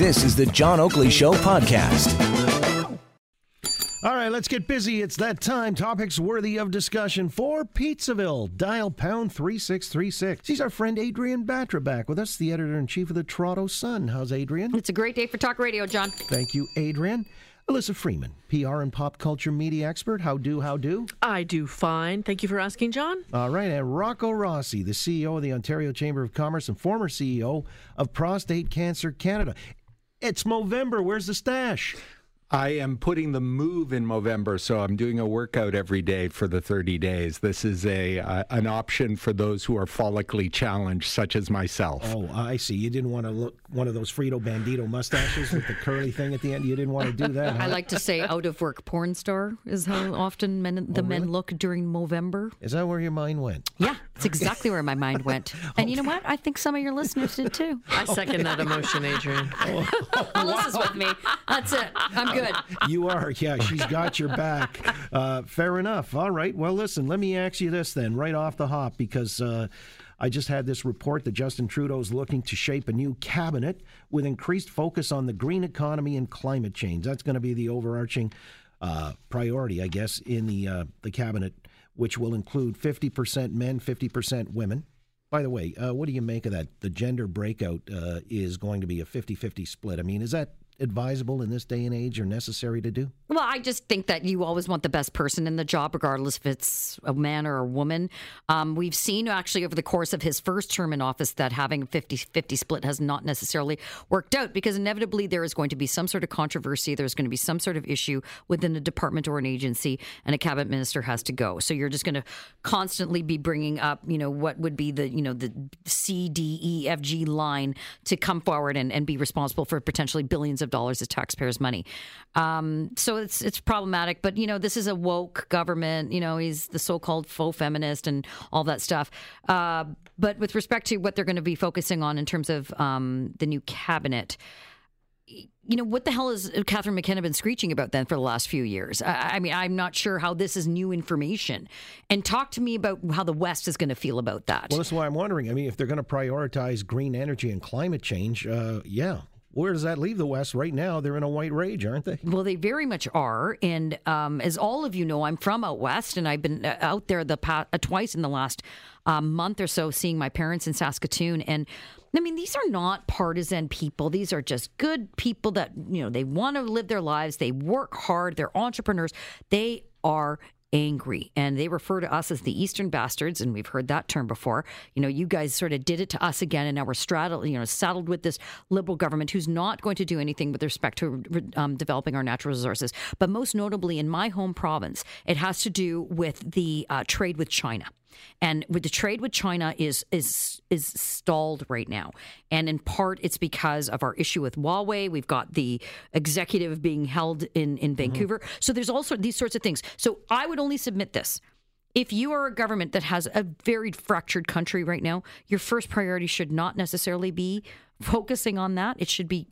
This is the John Oakley Show podcast. All right, let's get busy. It's that time. Topics worthy of discussion for Pizzaville. Dial pound 3636. He's our friend Adrienne Batra back with us, the editor in chief of the Toronto Sun. How's Adrienne? It's a great day for talk radio, John. Thank you, Adrienne. Elissa Freeman, PR and pop culture media expert. How do, how do? I do fine. Thank you for asking, John. All right, and Rocco Rossi, the CEO of the Ontario Chamber of Commerce and former CEO of Prostate Cancer Canada. It's Movember. Where's the stash? I am putting the move in November, so I'm doing a workout every day for the 30 days. This is a uh, an option for those who are follically challenged, such as myself. Oh, I see. You didn't want to look one of those Frito Bandito mustaches with the curly thing at the end. You didn't want to do that. Huh? I like to say out of work porn star is how often men, the Oh, really? men look during November. Is that where your mind went? Yeah, it's exactly where my mind went. And you know what? I think some of your listeners did too. I second that emotion, Adrienne. Elissa's with me. That's it. I'm good. You are, yeah. She's got your back. Uh, fair enough. All right. Well, listen. Let me ask you this then, right off the hop, because uh, I just had this report that Justin Trudeau is looking to shape a new cabinet with increased focus on the green economy and climate change. That's going to be the overarching uh, priority, I guess, in the uh, the cabinet, which will include 50% men, 50% women. By the way, uh, what do you make of that? The gender breakout uh, is going to be a 50 50 split. I mean, is that advisable in this day and age or necessary to do? Well, I just think that you always want the best person in the job, regardless if it's a man or a woman. Um, we've seen actually over the course of his first term in office that having a 50 50 split has not necessarily worked out because inevitably there is going to be some sort of controversy. There's going to be some sort of issue within a department or an agency, and a cabinet minister has to go. So you're just going to constantly be bringing up, you know, what would be the, you know, the C, D, E, F, G line to come forward and, and be responsible for potentially billions of dollars of taxpayers' money. Um, so it's it's problematic. But you know, this is a woke government. You know, he's the so-called faux feminist and all that stuff. Uh, but with respect to what they're going to be focusing on in terms of um, the new cabinet. You know what the hell has Catherine McKenna been screeching about then for the last few years? I, I mean, I'm not sure how this is new information. And talk to me about how the West is going to feel about that. Well, that's why I'm wondering. I mean, if they're going to prioritize green energy and climate change, uh, yeah. Where does that leave the West right now? They're in a white rage, aren't they? Well, they very much are, and um, as all of you know, I'm from out west, and I've been uh, out there the pa- uh, twice in the last um, month or so, seeing my parents in Saskatoon, and I mean, these are not partisan people. These are just good people that you know they want to live their lives. They work hard. They're entrepreneurs. They are angry. And they refer to us as the eastern bastards and we've heard that term before. You know you guys sort of did it to us again and now we're straddled you know saddled with this liberal government who's not going to do anything with respect to um, developing our natural resources. But most notably in my home province it has to do with the uh, trade with china and with the trade with China is is is stalled right now, and in part it's because of our issue with Huawei. We've got the executive being held in in mm-hmm. Vancouver, so there's also these sorts of things. So I would only submit this. If you are a government that has a very fractured country right now, your first priority should not necessarily be focusing on that. It should be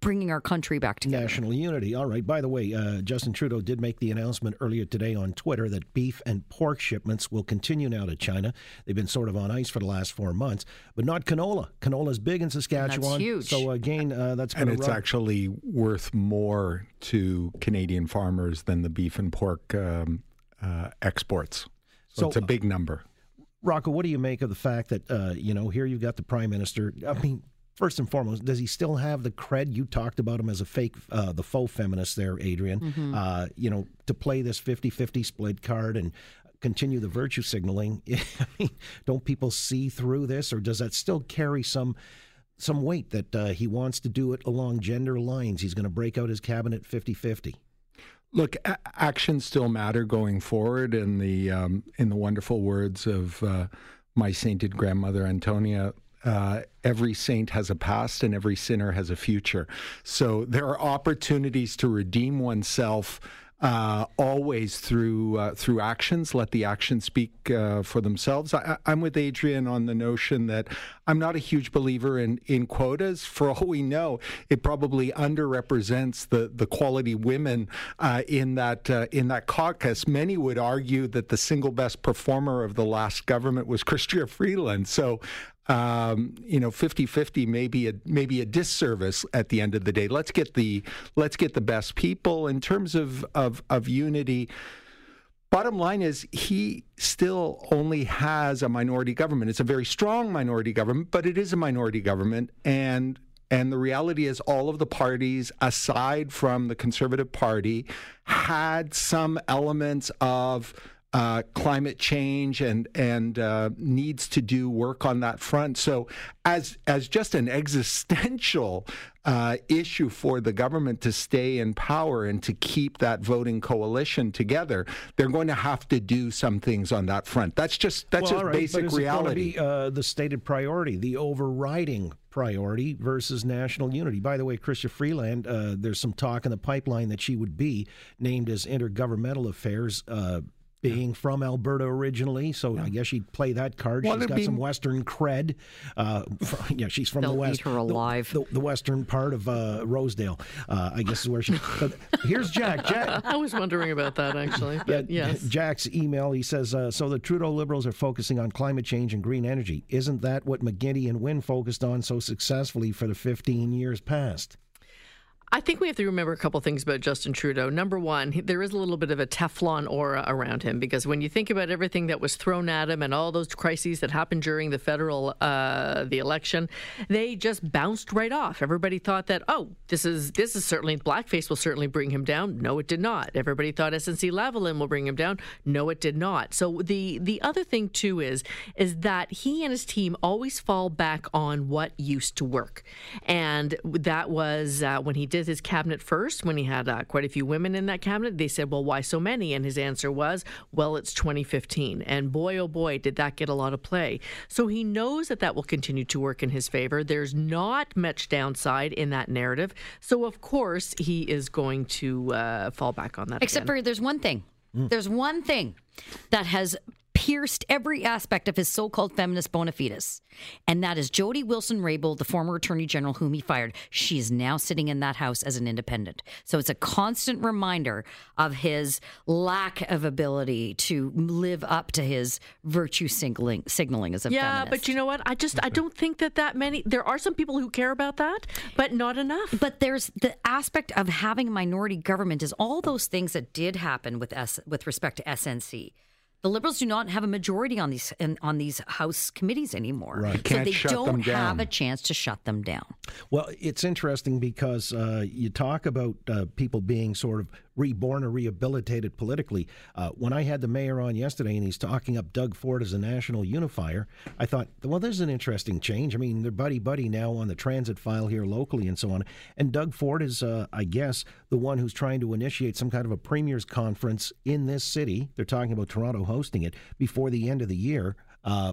bringing our country back together. National unity. All right. By the way, uh, Justin Trudeau did make the announcement earlier today on Twitter that beef and pork shipments will continue now to China. They've been sort of on ice for the last four months, but not canola. Canola's big in Saskatchewan. huge. So again, uh, that's going And to it's actually worth more to Canadian farmers than the beef and pork um, uh, exports. So, So, it's a big number. Rocco, what do you make of the fact that uh, you know here you've got the prime minister? I mean, first and foremost, does he still have the cred? You talked about him as a fake, uh, the faux feminist there, Adrienne. Uh, you know, to play this 50-50 split card and continue the virtue signaling. I mean, don't people see through this, or does that still carry some? Some weight that uh, he wants to do it along gender lines. He's going to break out his cabinet 50 50. Look, a- actions still matter going forward. In the um, in the wonderful words of uh, my sainted grandmother Antonia, uh, every saint has a past and every sinner has a future. So there are opportunities to redeem oneself. Uh, always through uh, through actions. Let the actions speak uh, for themselves. I, I'm with Adrienne on the notion that I'm not a huge believer in in quotas. For all we know, it probably underrepresents the the quality women uh, in that uh, in that caucus. Many would argue that the single best performer of the last government was Chrystia Freeland. So um, you know 50-50 may be a maybe a disservice at the end of the day let's get the let's get the best people in terms of of, of unity Bottom line is, he still only has a minority government. It's a very strong minority government, but it is a minority government. And and the reality is, all of the parties, aside from the Conservative Party, had some elements of uh, climate change and and uh, needs to do work on that front. So, as as just an existential uh, issue for the government to stay in power and to keep that voting coalition together, they're going to have to do some things on that front. That's just that's well, just right, basic reality. Be, uh, the stated priority, the overriding priority versus national unity. By the way, Chrystia Freeland, uh, there's some talk in the pipeline that she would be named as intergovernmental affairs uh, being from Alberta originally, so yeah. I guess she'd play that card. Well, she's got be... some Western cred. Uh, yeah, she's from They'll the West. Eat her alive. The, the, the Western part of uh, Rosedale, uh, I guess is where she. But here's Jack. Jack. I was wondering about that actually. But yeah, yes. Jack's email. He says, uh, "So the Trudeau Liberals are focusing on climate change and green energy. Isn't that what McGuinty and Wynne focused on so successfully for the 15 years past?" I think we have to remember a couple things about Justin Trudeau. Number one, there is a little bit of a Teflon aura around him because when you think about everything that was thrown at him and all those crises that happened during the federal uh, the election, they just bounced right off. Everybody thought that oh, this is this is certainly blackface will certainly bring him down. No, it did not. Everybody thought SNC Lavalin will bring him down. No, it did not. So the the other thing too is is that he and his team always fall back on what used to work, and that was uh, when he did did his cabinet first when he had uh, quite a few women in that cabinet. They said, Well, why so many? And his answer was, Well, it's 2015. And boy, oh boy, did that get a lot of play. So he knows that that will continue to work in his favor. There's not much downside in that narrative. So, of course, he is going to uh, fall back on that. Except again. for there's one thing. Mm. There's one thing that has pierced every aspect of his so called feminist bona fides. And that is Jody Wilson Raybould, the former attorney general whom he fired. She is now sitting in that house as an independent. So it's a constant reminder of his lack of ability to live up to his virtue signaling, signaling as a yeah, feminist. but you know what? I just I don't think that that many. There are some people who care about that, but not enough. But there's the aspect of having a minority government is all those things that did happen with S, with respect to SNC the liberals do not have a majority on these in, on these house committees anymore. Right. so they don't have a chance to shut them down. Well it's interesting because uh, you talk about uh, people being sort of reborn or rehabilitated politically. Uh, when I had the mayor on yesterday and he's talking up Doug Ford as a national unifier, I thought, well, there's an interesting change. I mean, they're buddy buddy now on the transit file here locally and so on. And Doug Ford is, uh, I guess, the one who's trying to initiate some kind of a premier's conference in this city. They're talking about Toronto hosting it before the end of the year. Uh,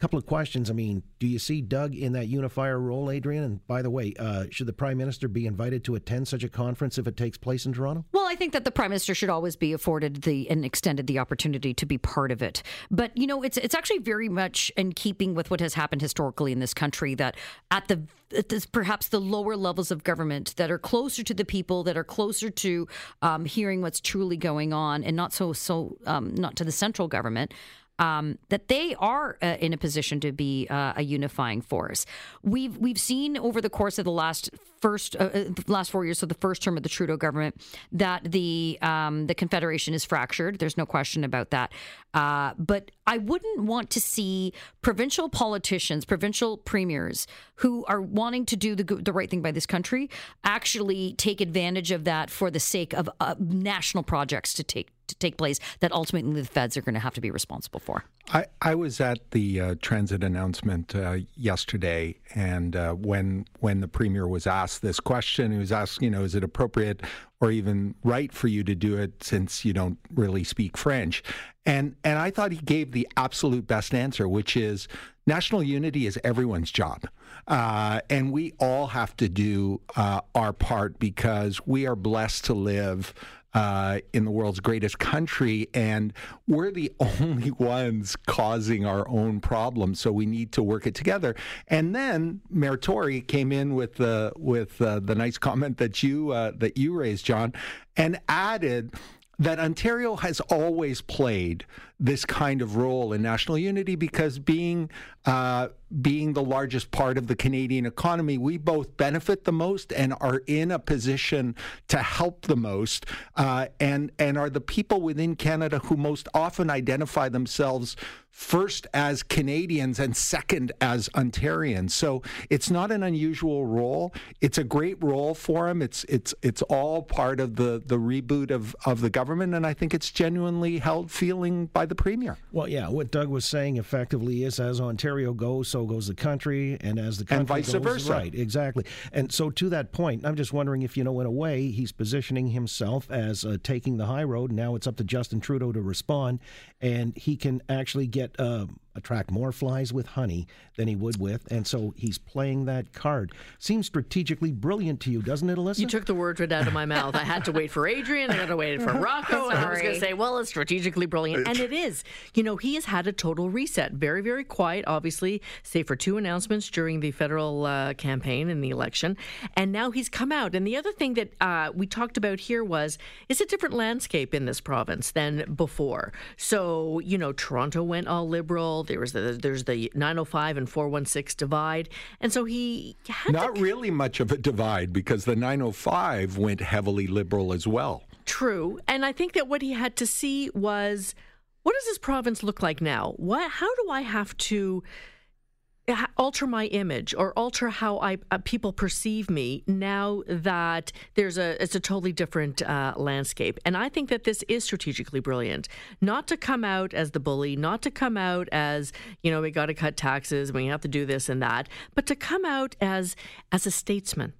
couple of questions. I mean, do you see Doug in that unifier role, Adrienne? And by the way, uh, should the Prime Minister be invited to attend such a conference if it takes place in Toronto? Well, I think that the Prime Minister should always be afforded the and extended the opportunity to be part of it. But you know, it's it's actually very much in keeping with what has happened historically in this country. That at the at this, perhaps the lower levels of government that are closer to the people, that are closer to um, hearing what's truly going on, and not so so um, not to the central government um, that they are uh, in a position to be uh, a unifying force. We've we've seen over the course of the last first uh, uh last four years, so the first term of the Trudeau government, that the um, the Confederation is fractured. There's no question about that. Uh, but I wouldn't want to see provincial politicians, provincial premiers who are wanting to do the the right thing by this country actually take advantage of that for the sake of uh, national projects to take to take place that ultimately the feds are going to have to be responsible for. I, I was at the uh, transit announcement uh, yesterday, and uh, when when the premier was asked this question, he was asked, you know, is it appropriate or even right for you to do it since you don't really speak French? And and I thought he gave the absolute best answer, which is national unity is everyone's job. Uh, and we all have to do uh, our part because we are blessed to live uh, in the world's greatest country, and we're the only ones causing our own problems. So we need to work it together. And then Mayor Tory came in with the with uh, the nice comment that you uh, that you raised, John, and added that Ontario has always played this kind of role in national unity because being uh, being the largest part of the Canadian economy, we both benefit the most and are in a position to help the most, uh, and and are the people within Canada who most often identify themselves first as Canadians and second as Ontarians. So it's not an unusual role. It's a great role for him. It's it's it's all part of the the reboot of of the government, and I think it's genuinely held feeling by the premier. Well, yeah, what Doug was saying effectively is as Ontario goes, so goes the country, and as the country and vice goes, versa. Right, exactly. And so to that point, I'm just wondering if you know, in a way, he's positioning himself as uh, taking the high road. Now it's up to Justin Trudeau to respond, and he can actually get get uh, attract more flies with honey than he would with, and so he's playing that card. Seems strategically brilliant to you, doesn't it, Elissa? You took the words right out of my mouth. I had to wait for Adrienne. I had to wait for Rocco, and I was going to say, well, it's strategically brilliant, and it is. You know, he has had a total reset. Very, very quiet, obviously, save for two announcements during the federal uh, campaign and the election, and now he's come out. And the other thing that uh, we talked about here was it's a different landscape in this province than before. So, you know, Toronto went all liberal. There was the there's the 905 and 416 divide, and so he not really much of a divide because the 905 went heavily liberal as well. True, and I think that what he had to see was what does this province look like now? What how do I have to alter my image or alter how I uh, people perceive me now that there's a it's a totally different uh, landscape. And I think that this is strategically brilliant. Not to come out as the bully not to come out as you know we got to cut taxes we have to do this and that but to come out as as a statesman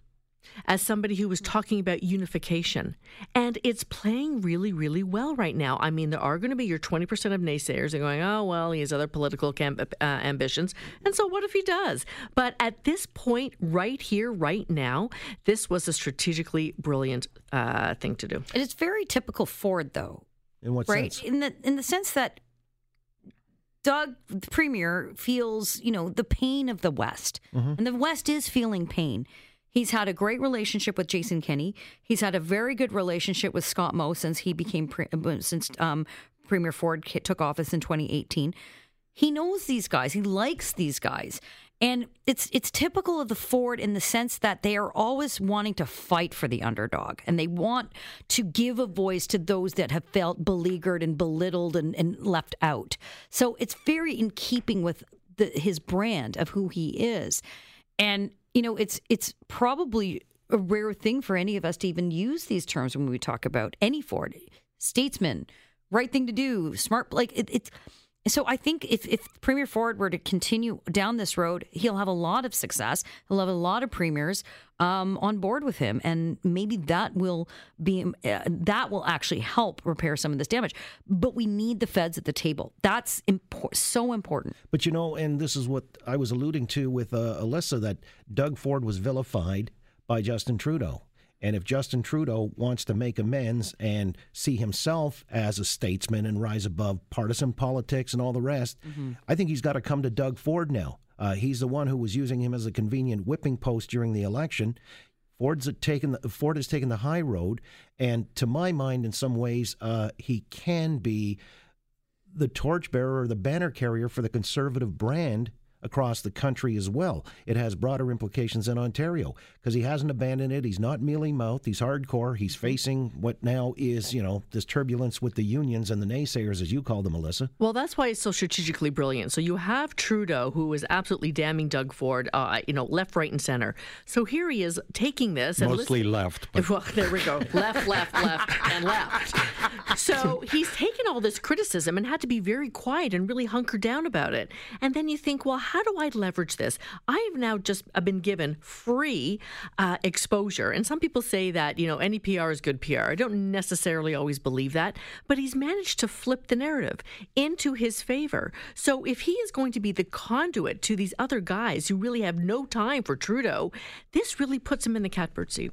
as somebody who was talking about unification. And it's playing really, really well right now. I mean, there are going to be your 20% of naysayers are going, oh, well, he has other political cam- uh, ambitions. And so what if he does? But at this point, right here, right now, this was a strategically brilliant uh, thing to do. And it's very typical Ford, though. In what right? sense? In the in the sense that Doug, the premier, feels you know the pain of the West, Mm-hmm. and the West is feeling pain. He's had a great relationship with Jason Kenney. He's had a very good relationship with Scott Moe since he became pre- uh, since um, Premier Ford took office in 2018. He knows these guys. He likes these guys. And it's it's typical of the Ford in the sense that they are always wanting to fight for the underdog and they want to give a voice to those that have felt beleaguered and belittled and, and left out. So it's very in keeping with the, his brand of who he is. And you know, it's it's probably a rare thing for any of us to even use these terms when we talk about any Ford, statesman, right thing to do, smart. Like it, it's. So I think if, if Premier Ford were to continue down this road, he'll have a lot of success. He'll have a lot of premiers um, on board with him, and maybe that will be uh, that will actually help repair some of this damage. But we need the feds at the table. That's impor- so important. But you know, and this is what I was alluding to with uh, Elissa that Doug Ford was vilified by Justin Trudeau. And if Justin Trudeau wants to make amends and see himself as a statesman and rise above partisan politics and all the rest, I think he's got to come to Doug Ford now. Uh, he's the one who was using him as a convenient whipping post during the election. Ford's taken the, Ford has taken the high road, and to my mind, in some ways, uh, he can be the torchbearer or the banner carrier for the conservative brand across the country as well. It has broader implications in Ontario because he hasn't abandoned it. He's not mealy mouthed. He's hardcore. He's facing what now is, you know, this turbulence with the unions and the naysayers, as you call them, Melissa. Well, that's why it's so strategically brilliant. So you have Trudeau, who is absolutely damning Doug Ford, uh, you know, left, right, and center. So here he is taking this and Mostly left. But Well, there we go. left, left, left, and left. So he's taken all this criticism and had to be very quiet and really hunker down about it. And then you think, well, how do I leverage this? I have now just been given free uh, exposure. And some people say that, you know, any PR is good PR. I don't necessarily always believe that, but he's managed to flip the narrative into his favor. So if he is going to be the conduit to these other guys who really have no time for Trudeau, this really puts him in the catbird seat.